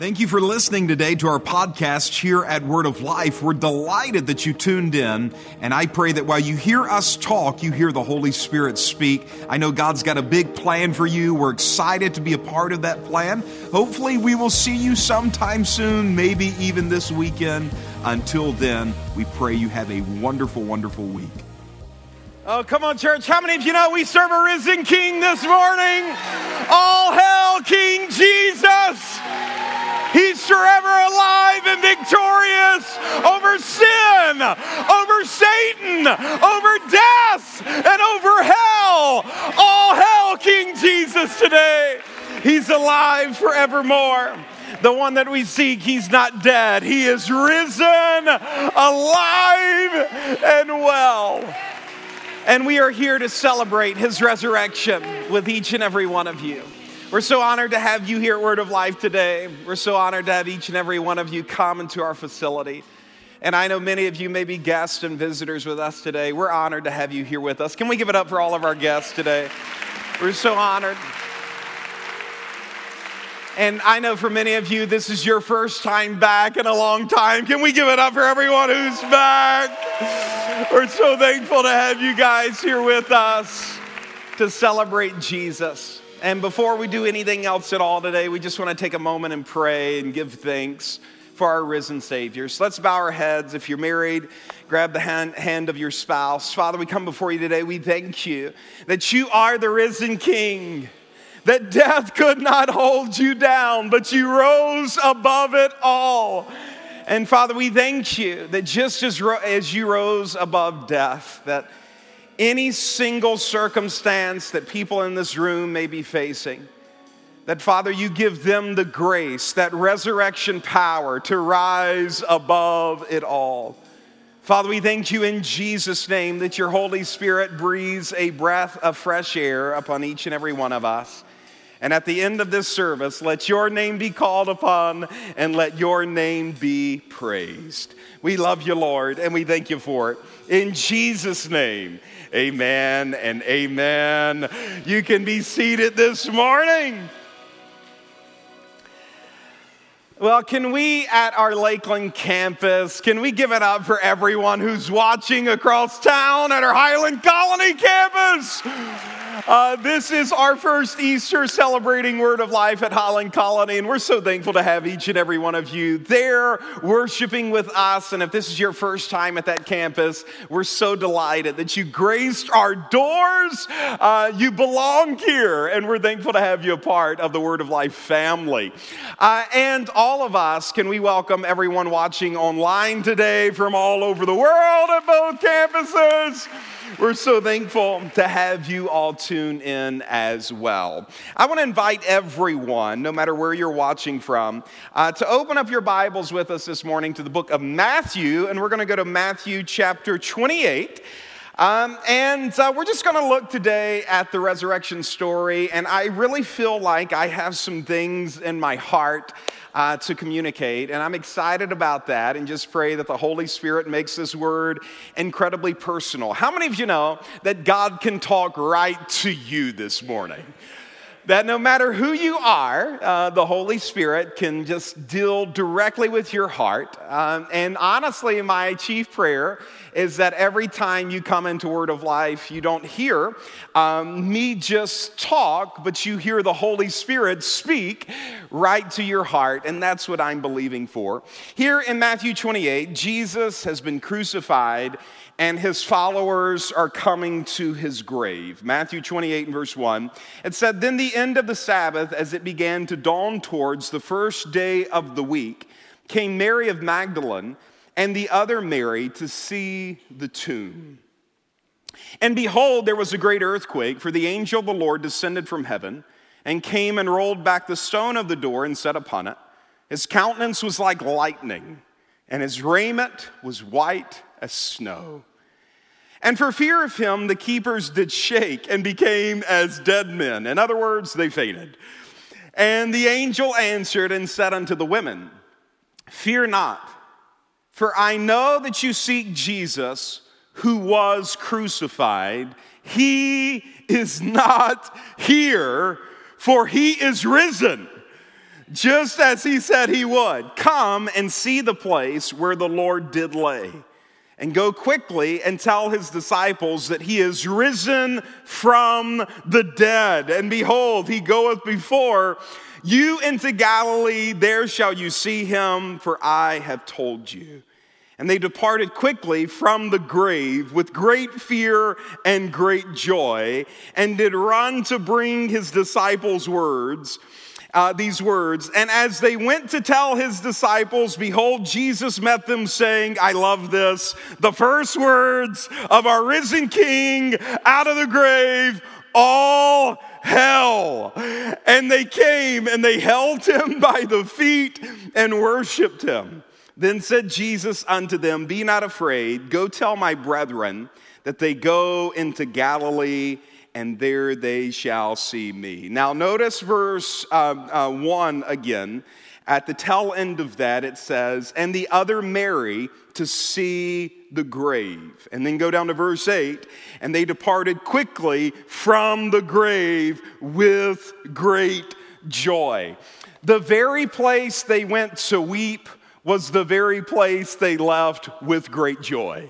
Thank you for listening today to our podcast here at Word of Life. We're delighted that you tuned in, and I pray that while you hear us talk, you hear the Holy Spirit speak. I know God's got a big plan for you. We're excited to be a part of that plan. Hopefully, we will see you sometime soon, maybe even this weekend. Until then, we pray you have a wonderful, wonderful week. Oh, come on, church. How many of you know we serve a risen King this morning? All hail King Jesus! He's forever alive and victorious over sin, over Satan, over death, and over hell. All hail King Jesus today. He's alive forevermore. The one that we seek, he's not dead. He is risen, alive, and well. And we are here to celebrate his resurrection with each and every one of you. We're so honored to have you here at Word of Life today. We're so honored to have each and every one of you come into our facility. And I know many of you may be guests and visitors with us today. We're honored to have you here with us. Can we give it up for all of our guests today? We're so honored. And I know for many of you, this is your first time back in a long time. Can we give it up for everyone who's back? We're so thankful to have you guys here with us to celebrate Jesus. And before we do anything else at all today, we just want to take a moment and pray and give thanks for our risen Savior. So let's bow our heads. If you're married, grab the hand, hand of your spouse. Father, we come before you today. We thank you that you are the risen King that death could not hold you down, but you rose above it all. And Father, we thank you that just as, as you rose above death, that any single circumstance that people in this room may be facing, that Father, you give them the grace, that resurrection power to rise above it all. Father, we thank you in Jesus' name that your Holy Spirit breathes a breath of fresh air upon each and every one of us. And at the end of this service, let your name be called upon and let your name be praised. We love you, Lord, and we thank you for it. In Jesus' name. Amen and amen. You can be seated this morning. Well, can we at our Lakeland campus, can we give it up for everyone who's watching across town at our Highland Colony campus? Uh, this is our first Easter celebrating Word of Life at Highland Colony, and we're so thankful to have each and every one of you there worshiping with us. And if this is your first time at that campus, we're so delighted that you graced our doors. Uh, you belong here, and we're thankful to have you a part of the Word of Life family. Uh, and all of us, can we welcome everyone watching online today from all over the world at both campuses? We're so thankful to have you all tune in as well. I want to invite everyone, no matter where you're watching from, uh, to open up your Bibles with us this morning to the book of Matthew, and we're going to go to Matthew chapter 28. Um, and uh, we're just going to look today at the resurrection story. And I really feel like I have some things in my heart uh, to communicate. And I'm excited about that and just pray that the Holy Spirit makes this word incredibly personal. How many of you know that God can talk right to you this morning? That no matter who you are, uh, the Holy Spirit can just deal directly with your heart. Um, and honestly, my chief prayer is that every time you come into Word of Life, you don't hear um, me just talk, but you hear the Holy Spirit speak right to your heart. And that's what I'm believing for. Here in Matthew 28, Jesus has been crucified and his followers are coming to his grave. Matthew 28 and verse 1. It said, Then the end of the Sabbath, as it began to dawn towards the first day of the week, came Mary of Magdalene and the other Mary to see the tomb. And behold, there was a great earthquake, for the angel of the Lord descended from heaven and came and rolled back the stone of the door and sat upon it. His countenance was like lightning, and his raiment was white as snow. And for fear of him, the keepers did shake and became as dead men. In other words, they fainted. And the angel answered and said unto the women, Fear not, for I know that you seek Jesus who was crucified. He is not here, for he is risen just as he said he would. Come and see the place where the Lord did lay. And go quickly and tell his disciples that he is risen from the dead. And behold, he goeth before you into Galilee. There shall you see him, for I have told you. And they departed quickly from the grave with great fear and great joy, and did run to bring his disciples' words. Uh, these words. And as they went to tell his disciples, behold, Jesus met them, saying, I love this. The first words of our risen King out of the grave, all hell. And they came and they held him by the feet and worshiped him. Then said Jesus unto them, Be not afraid, go tell my brethren that they go into Galilee, and there they shall see me. Now, notice verse uh, uh, 1 again. At the tail end of that, it says, And the other Mary to see the grave. And then go down to verse 8, and they departed quickly from the grave with great joy. The very place they went to weep was the very place they left with great joy.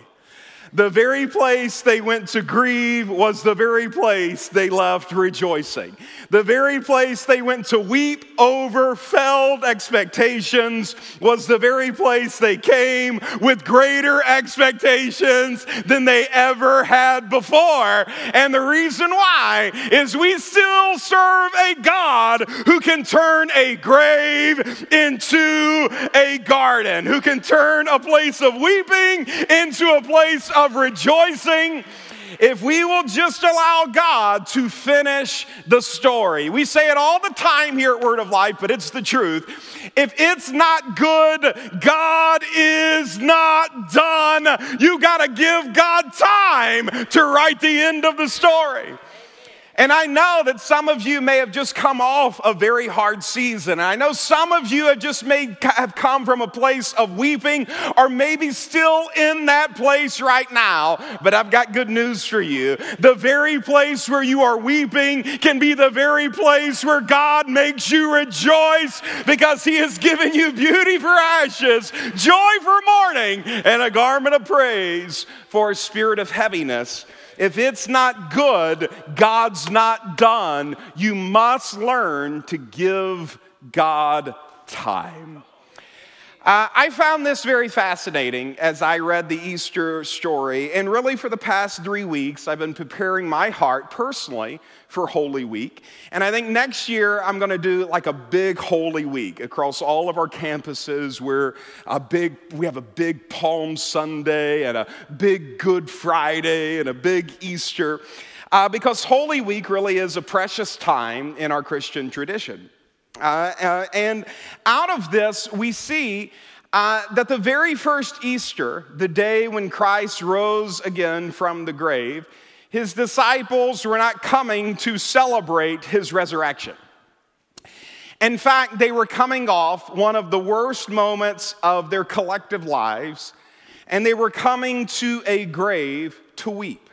The very place they went to grieve was the very place they left rejoicing. The very place they went to weep over failed expectations was the very place they came with greater expectations than they ever had before. And the reason why is we still serve a God who can turn a grave into a garden, who can turn a place of weeping into a place of rejoicing if we will just allow God to finish the story. We say it all the time here at Word of Life, but it's the truth. If it's not good, God is not done. You got to give God time to write the end of the story. And I know that some of you may have just come off a very hard season. I know some of you have just made, have come from a place of weeping or maybe still in that place right now. But I've got good news for you. The very place where you are weeping can be the very place where God makes you rejoice because he has given you beauty for ashes, joy for mourning, and a garment of praise for a spirit of heaviness if it's not good, God's not done. You must learn to give God time. Uh, I found this very fascinating as I read the Easter story. And really, for the past three weeks, I've been preparing my heart personally for Holy Week. And I think next year I'm going to do like a big Holy Week across all of our campuses where a big, we have a big Palm Sunday and a big Good Friday and a big Easter. Uh, because Holy Week really is a precious time in our Christian tradition. Uh, uh, and out of this, we see uh, that the very first Easter, the day when Christ rose again from the grave, his disciples were not coming to celebrate his resurrection. In fact, they were coming off one of the worst moments of their collective lives, and they were coming to a grave to weep.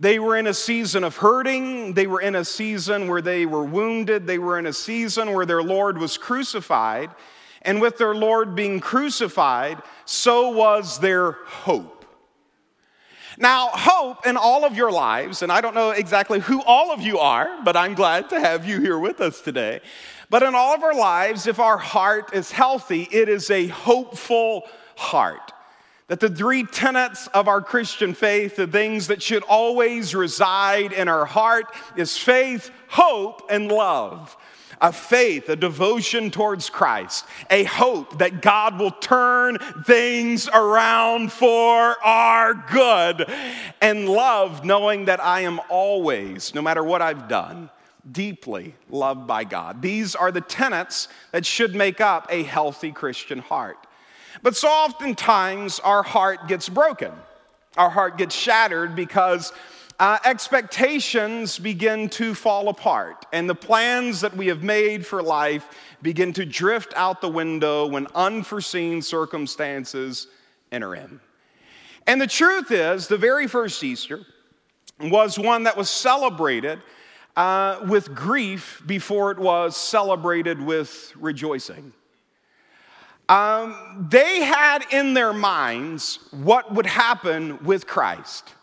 They were in a season of hurting. They were in a season where they were wounded. They were in a season where their Lord was crucified. And with their Lord being crucified, so was their hope. Now, hope in all of your lives, and I don't know exactly who all of you are, but I'm glad to have you here with us today. But in all of our lives, if our heart is healthy, it is a hopeful heart. That the three tenets of our Christian faith, the things that should always reside in our heart, is faith, hope, and love a faith, a devotion towards Christ, a hope that God will turn things around for our good, and love knowing that I am always, no matter what I've done, deeply loved by God. These are the tenets that should make up a healthy Christian heart. But so oftentimes our heart gets broken. Our heart gets shattered because uh, expectations begin to fall apart, and the plans that we have made for life begin to drift out the window when unforeseen circumstances enter in. And the truth is, the very first Easter was one that was celebrated uh, with grief before it was celebrated with rejoicing. Um, they had in their minds what would happen with Christ.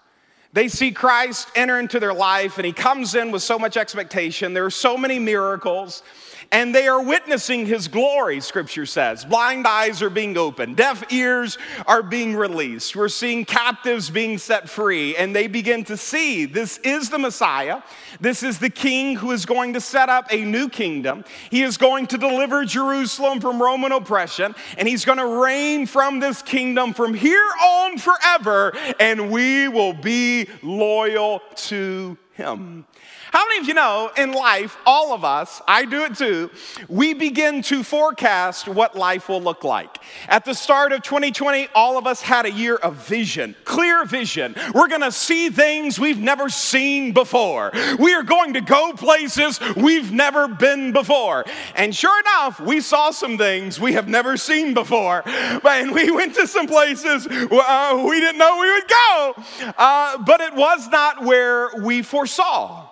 They see Christ enter into their life, and he comes in with so much expectation. There are so many miracles and they are witnessing his glory, scripture says. Blind eyes are being opened, deaf ears are being released. We're seeing captives being set free, and they begin to see this is the Messiah. This is the king who is going to set up a new kingdom. He is going to deliver Jerusalem from Roman oppression, and he's going to reign from this kingdom from here on forever, and we will be loyal to him. How many of you know in life, all of us, I do it too, we begin to forecast what life will look like. At the start of 2020, all of us had a year of vision, clear vision. We're gonna see things we've never seen before. We are going to go places we've never been before. And sure enough, we saw some things we have never seen before. And we went to some places uh, we didn't know we would go. Uh, but it was not where we foresaw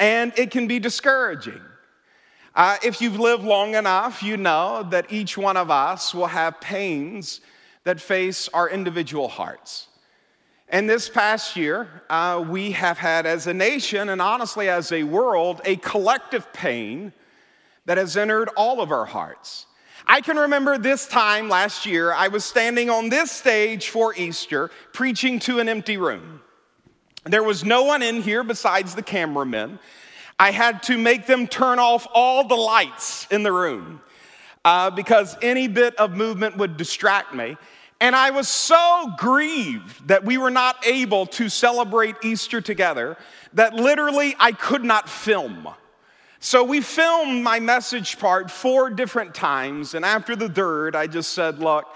and it can be discouraging. Uh, if you've lived long enough, you know that each one of us will have pains that face our individual hearts. And this past year, uh, we have had as a nation and honestly as a world a collective pain that has entered all of our hearts. I can remember this time last year, I was standing on this stage for Easter preaching to an empty room. There was no one in here besides the cameramen. I had to make them turn off all the lights in the room uh, because any bit of movement would distract me. And I was so grieved that we were not able to celebrate Easter together that literally I could not film. So we filmed my message part four different times. And after the third, I just said, Look,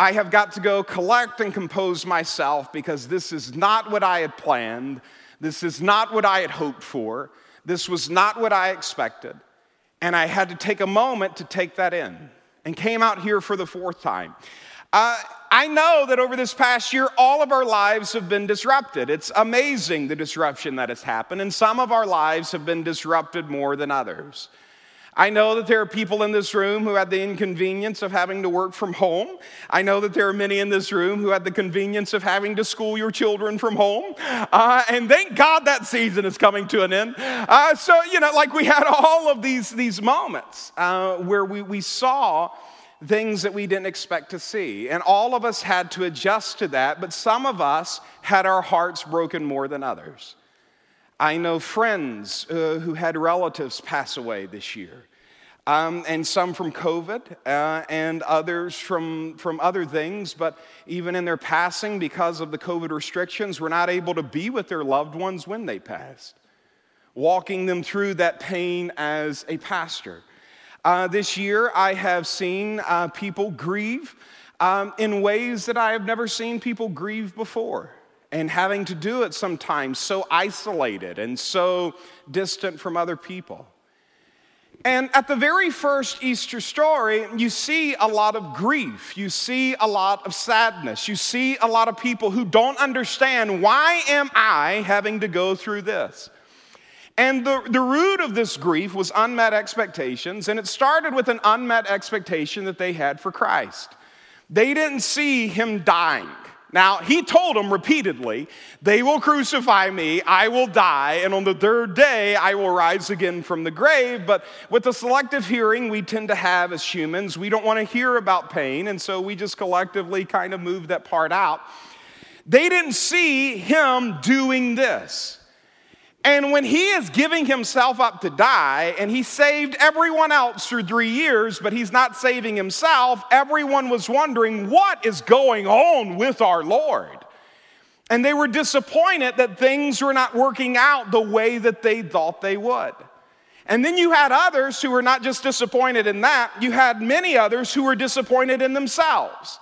I have got to go collect and compose myself because this is not what I had planned. This is not what I had hoped for. This was not what I expected. And I had to take a moment to take that in and came out here for the fourth time. Uh, I know that over this past year, all of our lives have been disrupted. It's amazing the disruption that has happened, and some of our lives have been disrupted more than others. I know that there are people in this room who had the inconvenience of having to work from home. I know that there are many in this room who had the convenience of having to school your children from home. Uh, and thank God that season is coming to an end. Uh, so, you know, like we had all of these, these moments uh, where we, we saw things that we didn't expect to see. And all of us had to adjust to that, but some of us had our hearts broken more than others. I know friends uh, who had relatives pass away this year, um, and some from COVID, uh, and others from, from other things. But even in their passing, because of the COVID restrictions, were not able to be with their loved ones when they passed, walking them through that pain as a pastor. Uh, this year, I have seen uh, people grieve um, in ways that I have never seen people grieve before and having to do it sometimes so isolated and so distant from other people. And at the very first Easter story, you see a lot of grief. You see a lot of sadness. You see a lot of people who don't understand why am I having to go through this? And the, the root of this grief was unmet expectations, and it started with an unmet expectation that they had for Christ. They didn't see him dying. Now, he told them repeatedly, They will crucify me, I will die, and on the third day I will rise again from the grave. But with the selective hearing we tend to have as humans, we don't want to hear about pain, and so we just collectively kind of move that part out. They didn't see him doing this. And when he is giving himself up to die, and he saved everyone else through three years, but he's not saving himself, everyone was wondering what is going on with our Lord. And they were disappointed that things were not working out the way that they thought they would. And then you had others who were not just disappointed in that, you had many others who were disappointed in themselves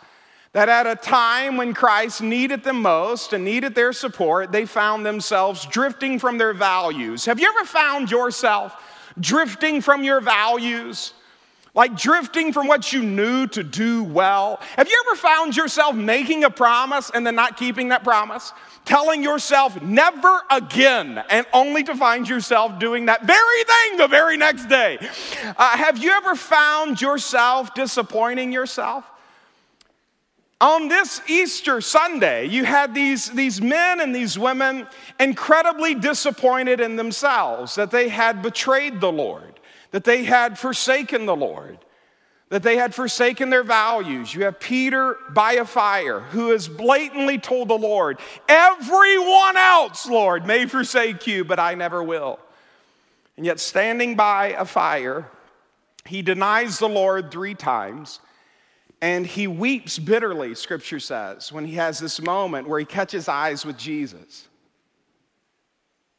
that at a time when Christ needed them most and needed their support, they found themselves drifting from their values. Have you ever found yourself drifting from your values? like drifting from what you knew to do well. Have you ever found yourself making a promise and then not keeping that promise? Telling yourself never again, and only to find yourself doing that very thing the very next day. Uh, have you ever found yourself disappointing yourself? On this Easter Sunday, you had these, these men and these women incredibly disappointed in themselves that they had betrayed the Lord, that they had forsaken the Lord, that they had forsaken their values. You have Peter by a fire who has blatantly told the Lord, Everyone else, Lord, may forsake you, but I never will. And yet, standing by a fire, he denies the Lord three times. And he weeps bitterly, scripture says, when he has this moment where he catches eyes with Jesus.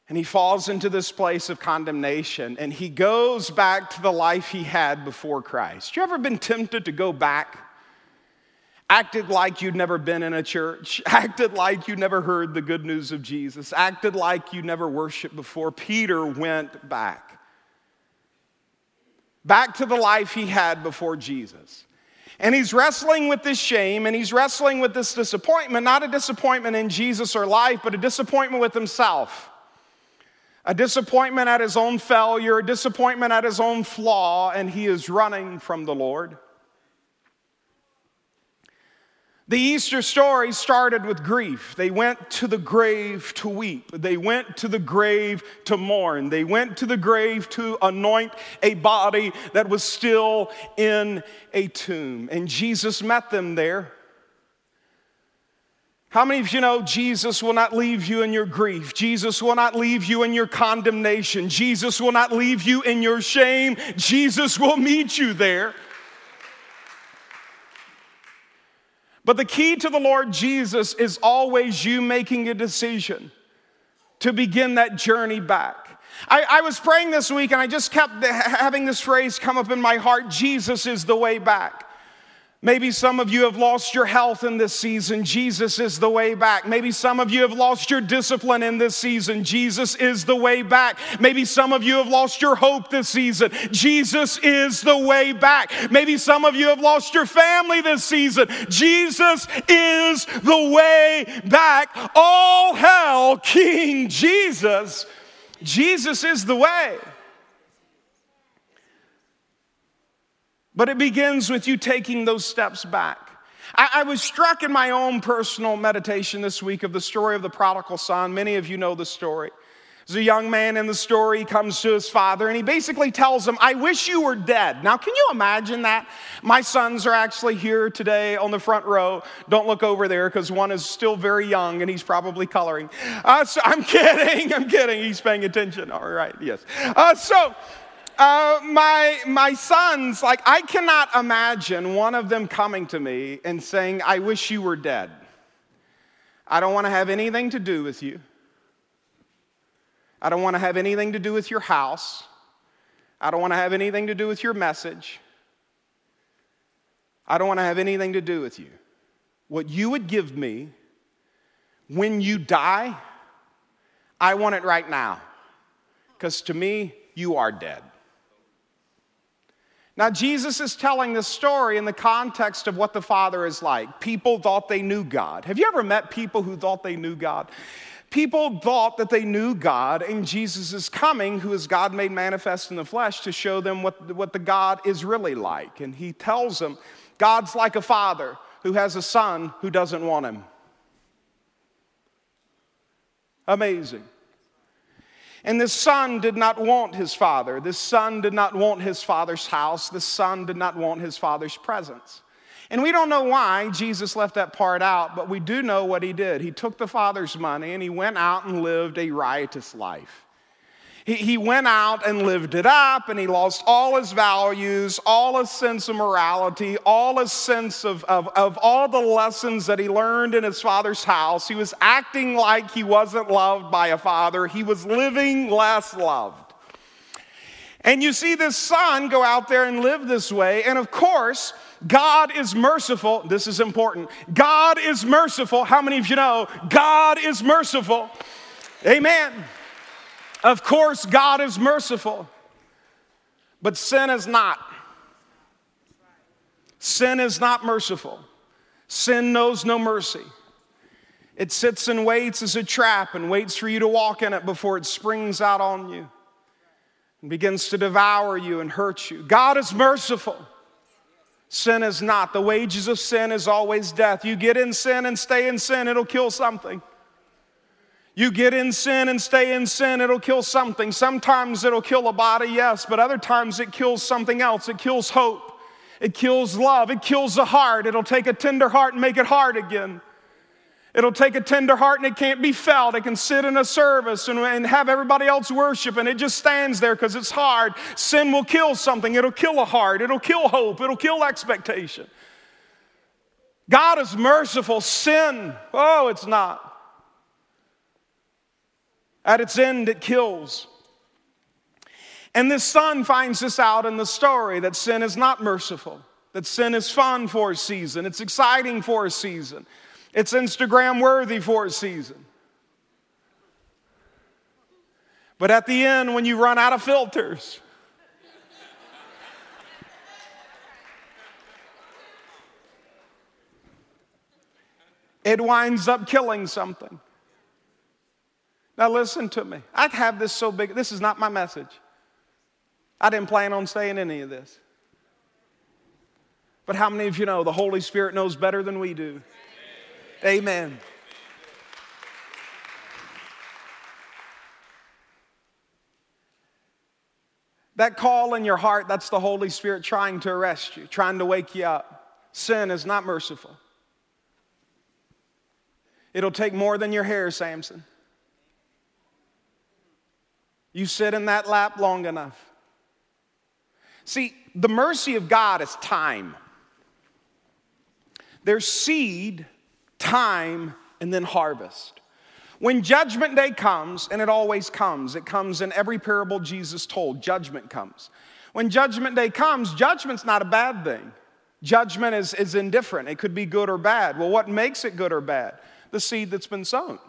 And he falls into this place of condemnation and he goes back to the life he had before Christ. You ever been tempted to go back? Acted like you'd never been in a church, acted like you'd never heard the good news of Jesus, acted like you'd never worshiped before. Peter went back. Back to the life he had before Jesus. And he's wrestling with this shame and he's wrestling with this disappointment, not a disappointment in Jesus or life, but a disappointment with himself. A disappointment at his own failure, a disappointment at his own flaw, and he is running from the Lord. The Easter story started with grief. They went to the grave to weep. They went to the grave to mourn. They went to the grave to anoint a body that was still in a tomb. And Jesus met them there. How many of you know Jesus will not leave you in your grief? Jesus will not leave you in your condemnation. Jesus will not leave you in your shame. Jesus will meet you there. But the key to the Lord Jesus is always you making a decision to begin that journey back. I, I, was praying this week and I just kept having this phrase come up in my heart Jesus is the way back. Maybe some of you have lost your health in this season. Jesus is the way back. Maybe some of you have lost your discipline in this season. Jesus is the way back. Maybe some of you have lost your hope this season. Jesus is the way back. Maybe some of you have lost your family this season. Jesus is the way back. All hell, King Jesus. Jesus is the way. But it begins with you taking those steps back. I, was struck in my own personal meditation this week of the story of the prodigal son. Many of you know the story. There's a young man in the story, he comes to his father, and he basically tells him, I wish you were dead. Now, can you imagine that? My sons are actually here today on the front row. Don't look over there because one is still very young and he's probably coloring. Uh, so I'm kidding, I'm kidding. He's paying attention. All right, yes. Uh, so, uh, my, my sons, like, I cannot imagine one of them coming to me and saying, I wish you were dead. I don't want to have anything to do with you. I don't want to have anything to do with your house. I don't want to have anything to do with your message. I don't want to have anything to do with you. What you would give me when you die, I want it right now. Because to me, you are dead. Now, Jesus is telling this story in the context of what the Father is like. People thought they knew God. Have you ever met people who thought they knew God? People thought that they knew God, and Jesus is coming, who is God made manifest in the flesh, to show them what, what the God is really like. And he tells them, God's like a father who has a son who doesn't want him. Amazing. And this son did not want his father. This son did not want his father's house. This son did not want his father's presence. And we don't know why Jesus left that part out, but we do know what he did. He took the father's money and he went out and lived a riotous life. He, he went out and lived it up, and he lost all his values, all his sense of morality, all his sense of, of, of all the lessons that he learned in his father's house. He was acting like he wasn't loved by a father, he was living less loved. And you see this son go out there and live this way, and of course, God is merciful. This is important. God is merciful. How many of you know God is merciful? Amen. Of course, God is merciful, but sin is not. Sin is not merciful, sin knows no mercy. It sits and waits as a trap and waits for you to walk in it before it springs out on you and begins to devour you and hurt you. God is merciful. Sin is not. The wages of sin is always death. You get in sin and stay in sin, it'll kill something. You get in sin and stay in sin, it'll kill something. Sometimes it'll kill a body, yes, but other times it kills something else. It kills hope, it kills love, it kills the heart. It'll take a tender heart and make it hard again. It'll take a tender heart and it can't be felt. It can sit in a service and, and have everybody else worship and it just stands there because it's hard. Sin will kill something. It'll kill a heart. It'll kill hope. It'll kill expectation. God is merciful. Sin, oh, it's not. At its end, it kills. And this son finds this out in the story that sin is not merciful, that sin is fun for a season, it's exciting for a season. It's Instagram worthy for a season. But at the end, when you run out of filters, it winds up killing something. Now, listen to me. I have this so big. This is not my message. I didn't plan on saying any of this. But how many of you know the Holy Spirit knows better than we do? Amen. That call in your heart, that's the Holy Spirit trying to arrest you, trying to wake you up. Sin is not merciful. It'll take more than your hair, Samson. You sit in that lap long enough. See, the mercy of God is time. There's seed time, and then harvest. When judgment day comes, and it always comes, it comes in every parable Jesus told, judgment comes. When judgment day comes, judgment's not a bad thing. Judgment is, is indifferent, it could be good or bad. Well, what makes it good or bad? The seed that's been sown.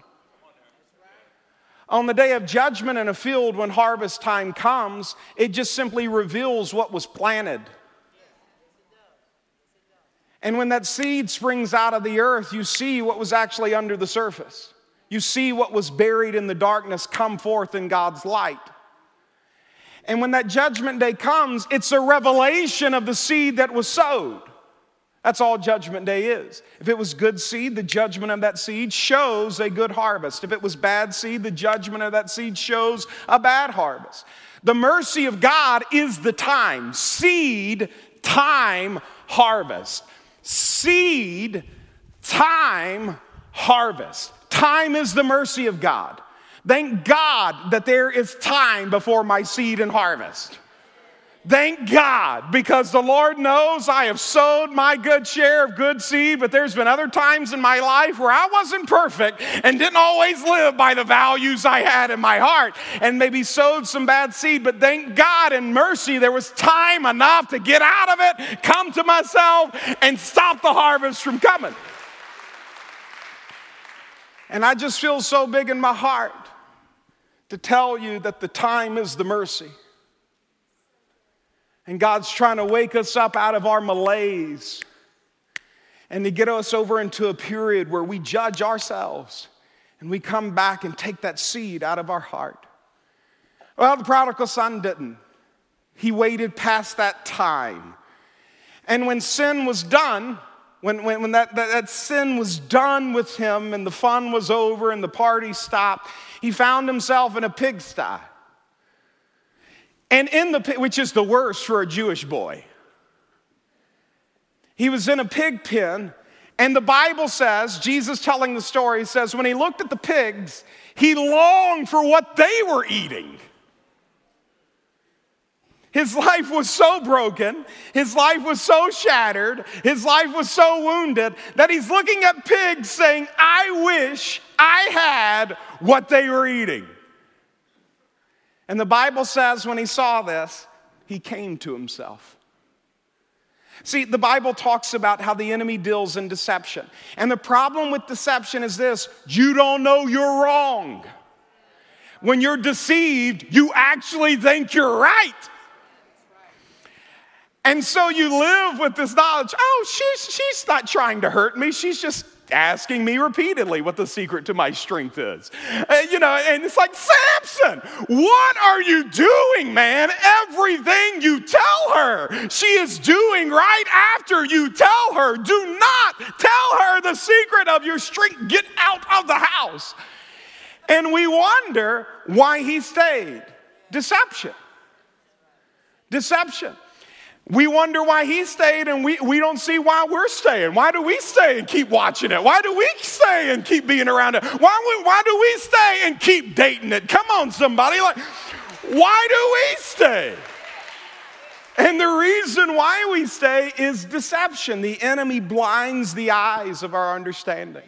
On the day of judgment in a field, when harvest time comes, it just simply reveals what was planted. And when that seed springs out of the earth, you see what was actually under the surface. You see what was buried in the darkness come forth in God's light. And when that judgment day comes, it's a revelation of the seed that was sowed. That's all judgment day is. If it was good seed, the judgment of that seed shows a good harvest. If it was bad seed, the judgment of that seed shows a bad harvest. The mercy of God is the time seed, time, harvest seed, time, harvest. Time is the mercy of God. Thank God that there is time before my seed and harvest. Thank God, because the Lord knows I have sowed my good share of good seed, but there's been other times in my life where I wasn't perfect and didn't always live by the values I had in my heart and maybe sowed some bad seed. But thank God in mercy, there was time enough to get out of it, come to myself, and stop the harvest from coming. And I just feel so big in my heart to tell you that the time is the mercy. And God's trying to wake us up out of our malaise and to get us over into a period where we judge ourselves and we come back and take that seed out of our heart. Well, the prodigal son didn't. He waited past that time. And when sin was done, when, when, when that, that, that, sin was done with him and the fun was over and the party stopped, he found himself in a pigsty. And in the which is the worst for a Jewish boy. He was in a pig pen, and the Bible says, Jesus telling the story says, when he looked at the pigs, he longed for what they were eating. His life was so broken, his life was so shattered, his life was so wounded that he's looking at pigs saying, I wish I had what they were eating. And the Bible says when he saw this, he came to himself. See, the Bible talks about how the enemy deals in deception. And the problem with deception is this you don't know you're wrong. When you're deceived, you actually think you're right. And so you live with this knowledge oh, she's, she's not trying to hurt me. She's just asking me repeatedly what the secret to my strength is. Uh, you know, and it's like, Samson, what are you doing, man? Everything you tell her, she is doing right after you tell her. Do not tell her the secret of your strength. Get out of the house. And we wonder why he stayed. Deception. Deception. We wonder why he stayed and we, we don't see why we're staying. Why do we stay and keep watching it? Why do we stay and keep being around it? Why, we, why do we stay and keep dating it? Come on, somebody. Like, why do we stay? And the reason why we stay is deception. The enemy blinds the eyes of our understanding.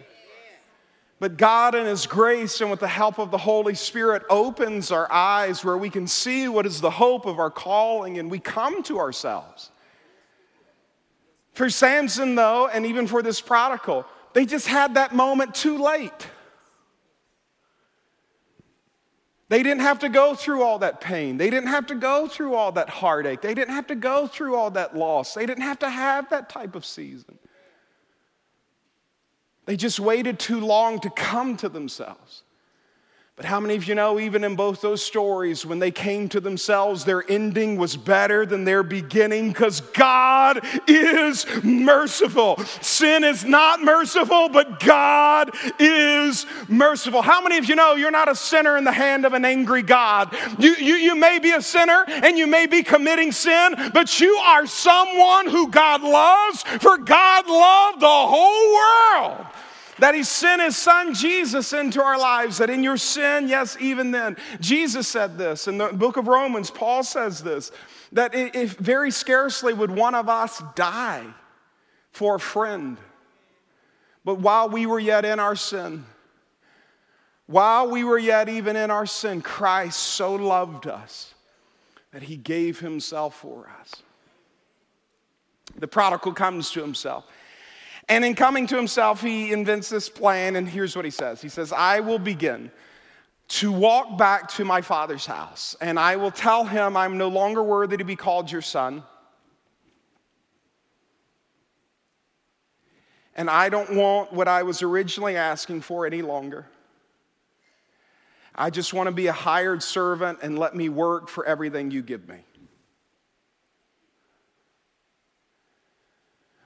But God, in His grace and with the help of the Holy Spirit, opens our eyes where we can see what is the hope of our calling and we come to ourselves. For Samson, though, and even for this prodigal, they just had that moment too late. They didn't have to go through all that pain. They didn't have to go through all that heartache. They didn't have to go through all that loss. They didn't have to have that type of season. They just waited too long to come to themselves. But how many of you know, even in both those stories, when they came to themselves, their ending was better than their beginning because God is merciful. Sin is not merciful, but God is merciful. How many of you know you're not a sinner in the hand of an angry God? You, you, you may be a sinner and you may be committing sin, but you are someone who God loves, for God loved the whole world that he sent his son Jesus into our lives, that in your sin, yes, even then. Jesus said this in the book of Romans, Paul says this, that if very scarcely would one of us die for a friend. But while we were yet in our sin, while we were yet even in our sin, Christ so loved us that he gave himself for us. The prodigal comes to himself. And in coming to himself, he invents this plan, and here's what he says He says, I will begin to walk back to my father's house, and I will tell him I'm no longer worthy to be called your son. And I don't want what I was originally asking for any longer. I just want to be a hired servant and let me work for everything you give me.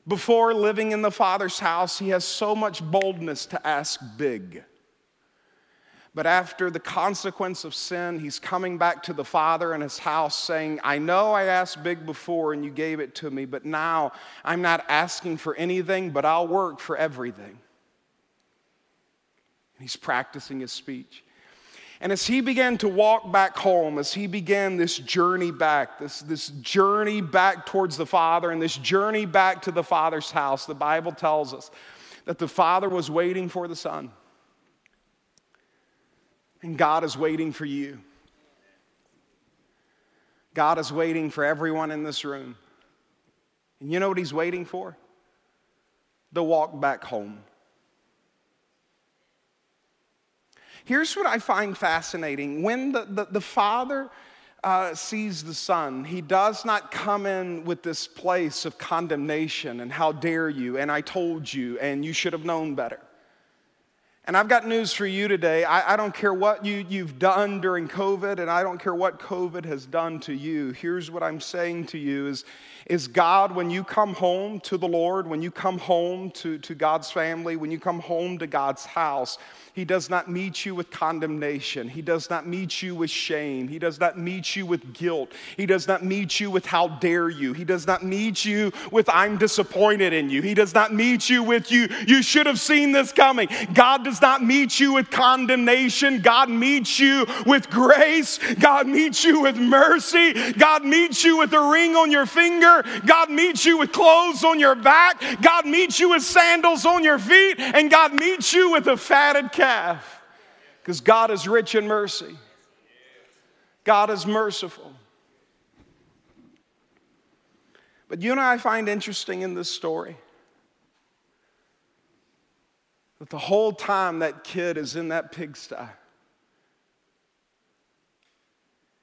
Before living in the Father's house, he has so much boldness to ask big. But after the consequence of sin, he's coming back to the Father in his house saying, I know I asked big before and you gave it to me, but now I'm not asking for anything, but I'll work for everything. And he's practicing his speech. And as he began to walk back home, as he began this journey back, this, this journey back towards the Father and this journey back to the Father's house, the Bible tells us that the Father was waiting for the Son. And God is waiting for you. God is waiting for everyone in this room. And you know what He's waiting for? The walk back home. Here's what I find fascinating when the, the, the father uh, sees the son, he does not come in with this place of condemnation and how dare you, and I told you, and you should have known better. And I've got news for you today. I, I, don't care what you, you've done during COVID, and I don't care what COVID has done to you. Here's what I'm saying to you is, is God, when you come home to the Lord, when you come home to, to God's family, when you come home to God's house, he does not meet you with condemnation. He does not meet you with shame. He does not meet you with guilt. He does not meet you with how dare you. He does not meet you with I'm disappointed in you. He does not meet you with you you should have seen this coming. God does not meet you with condemnation. God meets you with grace. God meets you with mercy. God meets you with a ring on your finger. God meets you with clothes on your back. God meets you with sandals on your feet and God meets you with a fatted calf because God is rich in mercy. God is merciful. But you know I find interesting in this story? That the whole time that kid is in that pigsty,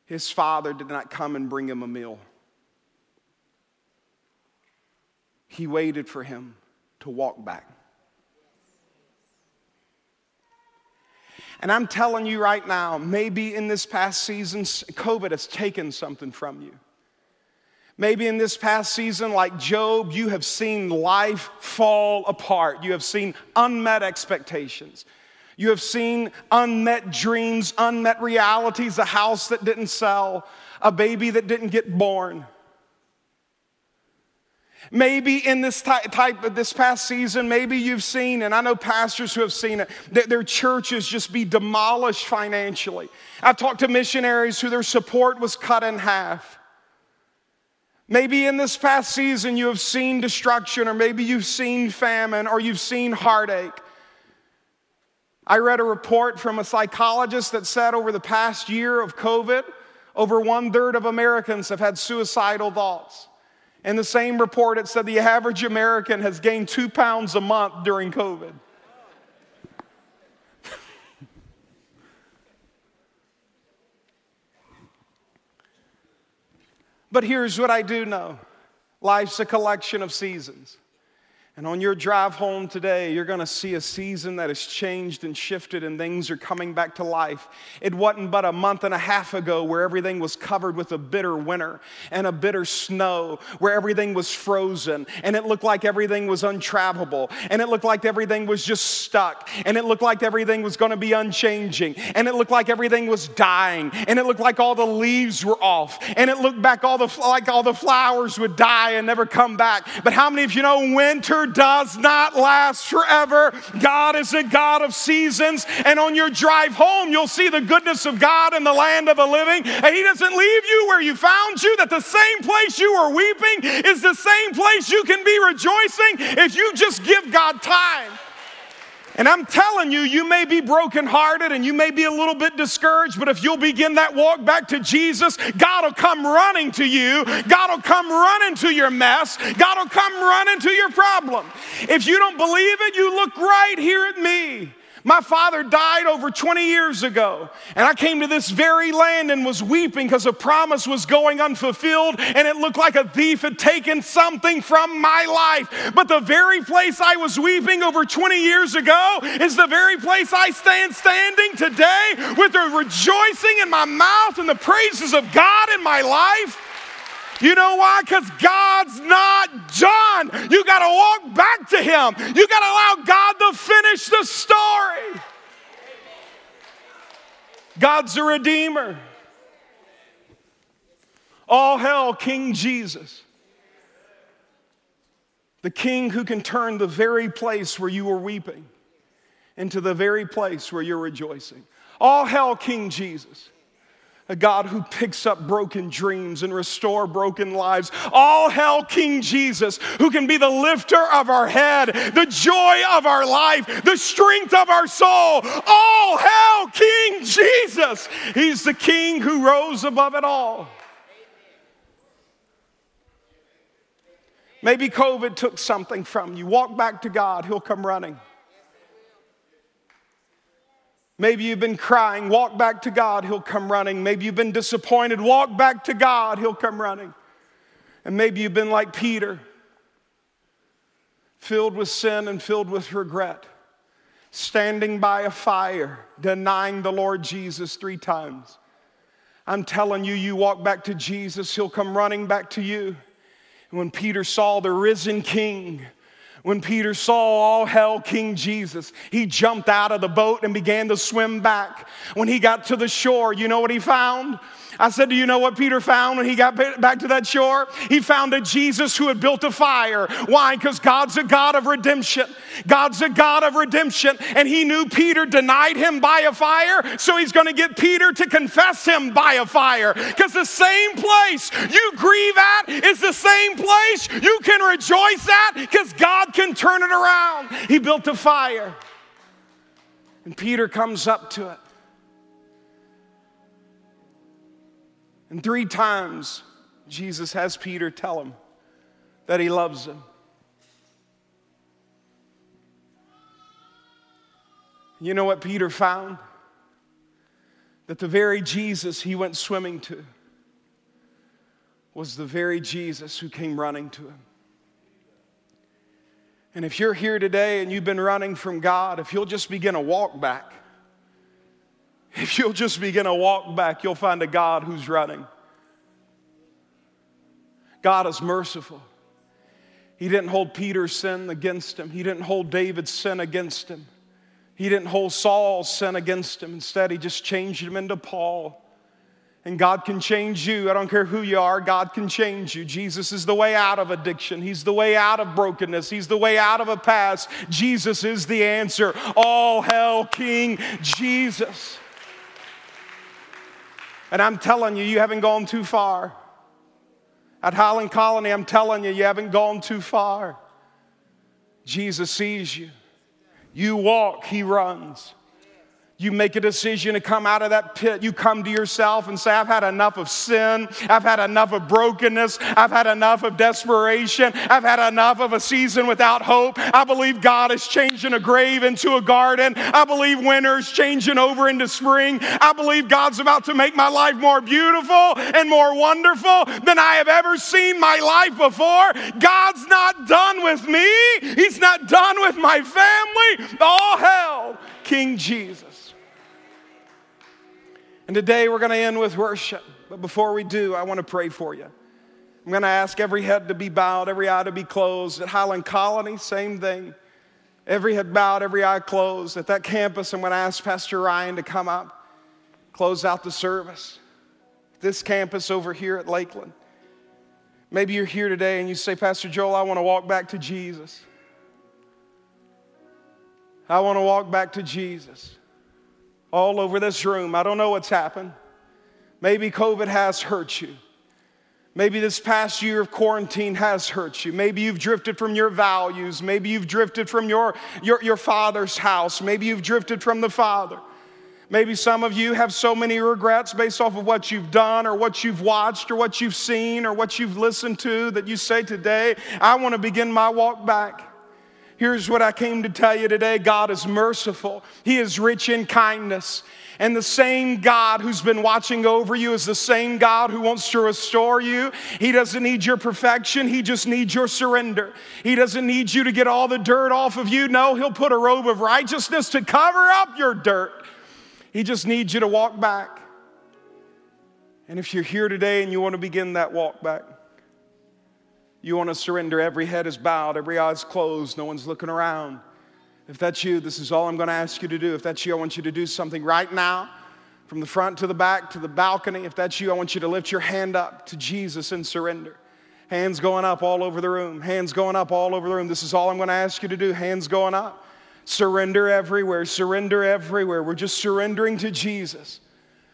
his father did not come and bring him a meal. He waited for him to walk back. And I'm telling you right now, maybe in this past season, COVID has taken something from you. Maybe in this past season, like Job, you have seen life fall apart. You have seen unmet expectations. You have seen unmet dreams, unmet realities, a house that didn't sell, a baby that didn't get born. Maybe in this type of this past season, maybe you've seen, and I know pastors who have seen it, that their churches just be demolished financially. I've talked to missionaries who their support was cut in half. Maybe in this past season you have seen destruction, or maybe you've seen famine, or you've seen heartache. I read a report from a psychologist that said over the past year of COVID, over one third of Americans have had suicidal thoughts. In the same report, it said the average American has gained two pounds a month during COVID. but here's what I do know life's a collection of seasons. And on your drive home today, you're going to see a season that has changed and shifted and things are coming back to life. It wasn't but a month and a half ago where everything was covered with a bitter winter and a bitter snow, where everything was frozen and it looked like everything was untravelable and it looked like everything was just stuck and it looked like everything was going to be unchanging and it looked like everything was dying and it looked like all the leaves were off and it looked back all the like all the flowers would die and never come back. But how many of you know winter does not last forever. God is a God of seasons. And on your drive home, you'll see the goodness of God in the land of the living. And He doesn't leave you where you found you, that the same place you were weeping is the same place you can be rejoicing if you just give God time. And I'm telling you, you may be brokenhearted and you may be a little bit discouraged, but if you'll begin that walk back to Jesus, God will come running to you. God will come running to your mess. God will come running to your problem. If you don't believe it, you look right here at me. My father died over 20 years ago, and I came to this very land and was weeping because a promise was going unfulfilled, and it looked like a thief had taken something from my life. But the very place I was weeping over 20 years ago is the very place I stand standing today with the rejoicing in my mouth and the praises of God in my life. You know why? Because God's not done. You got to walk back to Him. You got to allow God to finish the story. God's a redeemer. All hell, King Jesus. The king who can turn the very place where you were weeping into the very place where you're rejoicing. All hell, King Jesus a God who picks up broken dreams and restore broken lives. All hell King Jesus, who can be the lifter of our head, the joy of our life, the strength of our soul. All hell King Jesus. He's the King who rose above it all. Maybe COVID took something from you. Walk back to God, He'll come running. Maybe you've been crying, walk back to God, He'll come running. Maybe you've been disappointed, walk back to God, He'll come running. And maybe you've been like Peter, filled with sin and filled with regret, standing by a fire, denying the Lord Jesus three times. I'm telling you, you walk back to Jesus, He'll come running back to you. And when Peter saw the risen King, when Peter saw all hell King Jesus, he jumped out of the boat and began to swim back. When he got to the shore, you know what he found? I said, Do you know what Peter found when he got back to that shore? He found a Jesus who had built a fire. Why? Because God's a God of redemption. God's a God of redemption. And he knew Peter denied him by a fire, so he's going to get Peter to confess him by a fire. Because the same place you grieve at is the same place you can rejoice at because God can turn it around. He built a fire. And Peter comes up to it. And three times, Jesus has Peter tell him that he loves him. You know what Peter found? That the very Jesus he went swimming to was the very Jesus who came running to him. And if you're here today and you've been running from God, if you'll just begin a walk back, if you'll just begin a walk back, you'll find a God who's running. God is merciful. He didn't hold Peter's sin against him, He didn't hold David's sin against him, He didn't hold Saul's sin against him. Instead, He just changed him into Paul. And God can change you. I don't care who you are, God can change you. Jesus is the way out of addiction. He's the way out of brokenness. He's the way out of a past. Jesus is the answer. All hell, King Jesus. And I'm telling you, you haven't gone too far. At Highland Colony, I'm telling you, you haven't gone too far. Jesus sees you. You walk, He runs. You make a decision to come out of that pit. You come to yourself and say, I've had enough of sin. I've had enough of brokenness. I've had enough of desperation. I've had enough of a season without hope. I believe God is changing a grave into a garden. I believe winter's changing over into spring. I believe God's about to make my life more beautiful and more wonderful than I have ever seen my life before. God's not done with me. He's not done with my family. All hell, King Jesus. And today we're going to end with worship. But before we do, I want to pray for you. I'm going to ask every head to be bowed, every eye to be closed. At Highland Colony, same thing. Every head bowed, every eye closed. At that campus, I'm going to ask Pastor Ryan to come up, close out the service. This campus over here at Lakeland. Maybe you're here today and you say, Pastor Joel, I want to walk back to Jesus. I want to walk back to Jesus all over this room. I don't know what's happened. Maybe COVID has hurt you. Maybe this past year of quarantine has hurt you. Maybe you've drifted from your values. Maybe you've drifted from your, your, your father's house. Maybe you've drifted from the father. Maybe some of you have so many regrets based off of what you've done or what you've watched or what you've seen or what you've listened to that you say today, I want to begin my walk back. Here's what I came to tell you today God is merciful, He is rich in kindness. And the same God who's been watching over you is the same God who wants to restore you. He doesn't need your perfection, He just needs your surrender. He doesn't need you to get all the dirt off of you. No, He'll put a robe of righteousness to cover up your dirt. He just needs you to walk back. And if you're here today and you want to begin that walk back, you want to surrender. Every head is bowed, every eye is closed, no one's looking around. If that's you, this is all I'm going to ask you to do. If that's you, I want you to do something right now, from the front to the back to the balcony. If that's you, I want you to lift your hand up to Jesus and surrender. Hands going up all over the room. Hands going up all over the room. This is all I'm going to ask you to do. Hands going up. Surrender everywhere. Surrender everywhere. We're just surrendering to Jesus.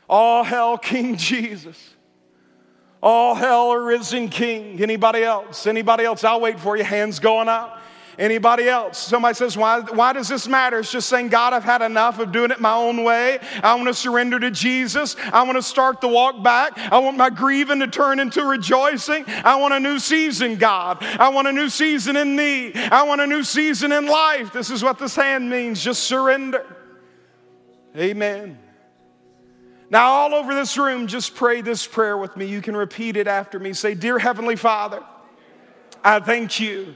All hell, King Jesus. All hell, a risen king. Anybody else? Anybody else? I'll wait for you. Hands going up. Anybody else? Somebody says, why, why does this matter? It's just saying, God, I've had enough of doing it my own way. I want to surrender to Jesus. I want to start the walk back. I want my grieving to turn into rejoicing. I want a new season, God. I want a new season in me. I want a new season in life. This is what this hand means just surrender. Amen. Now, all over this room, just pray this prayer with me. You can repeat it after me. Say, Dear Heavenly Father, I thank you.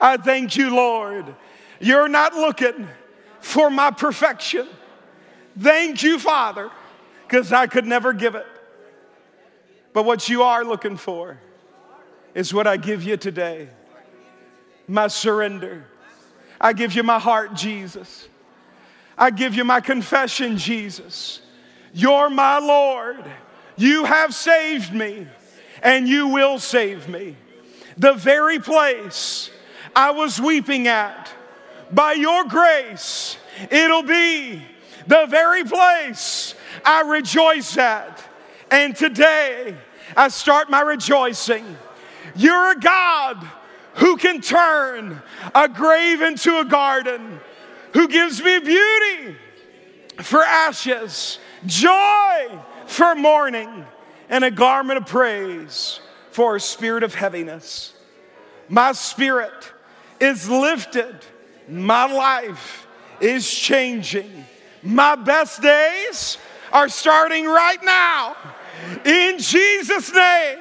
I thank you, Lord. You're not looking for my perfection. Thank you, Father, because I could never give it. But what you are looking for is what I give you today my surrender. I give you my heart, Jesus. I give you my confession, Jesus. You're my Lord. You have saved me, and you will save me. The very place I was weeping at, by your grace, it'll be the very place I rejoice at. And today, I start my rejoicing. You're a God who can turn a grave into a garden, who gives me beauty for ashes joy for mourning, and a garment of praise for a spirit of heaviness. My spirit is lifted, my life is changing. My best days are starting right now. In Jesus' name,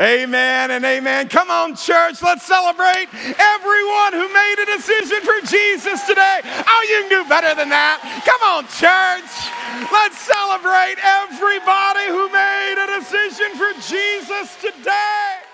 Amen and amen. Come on, church, let's celebrate everyone who made a decision for Jesus today. Oh, you can do better than that. Come on, church. Let's celebrate everybody who made a decision for Jesus today.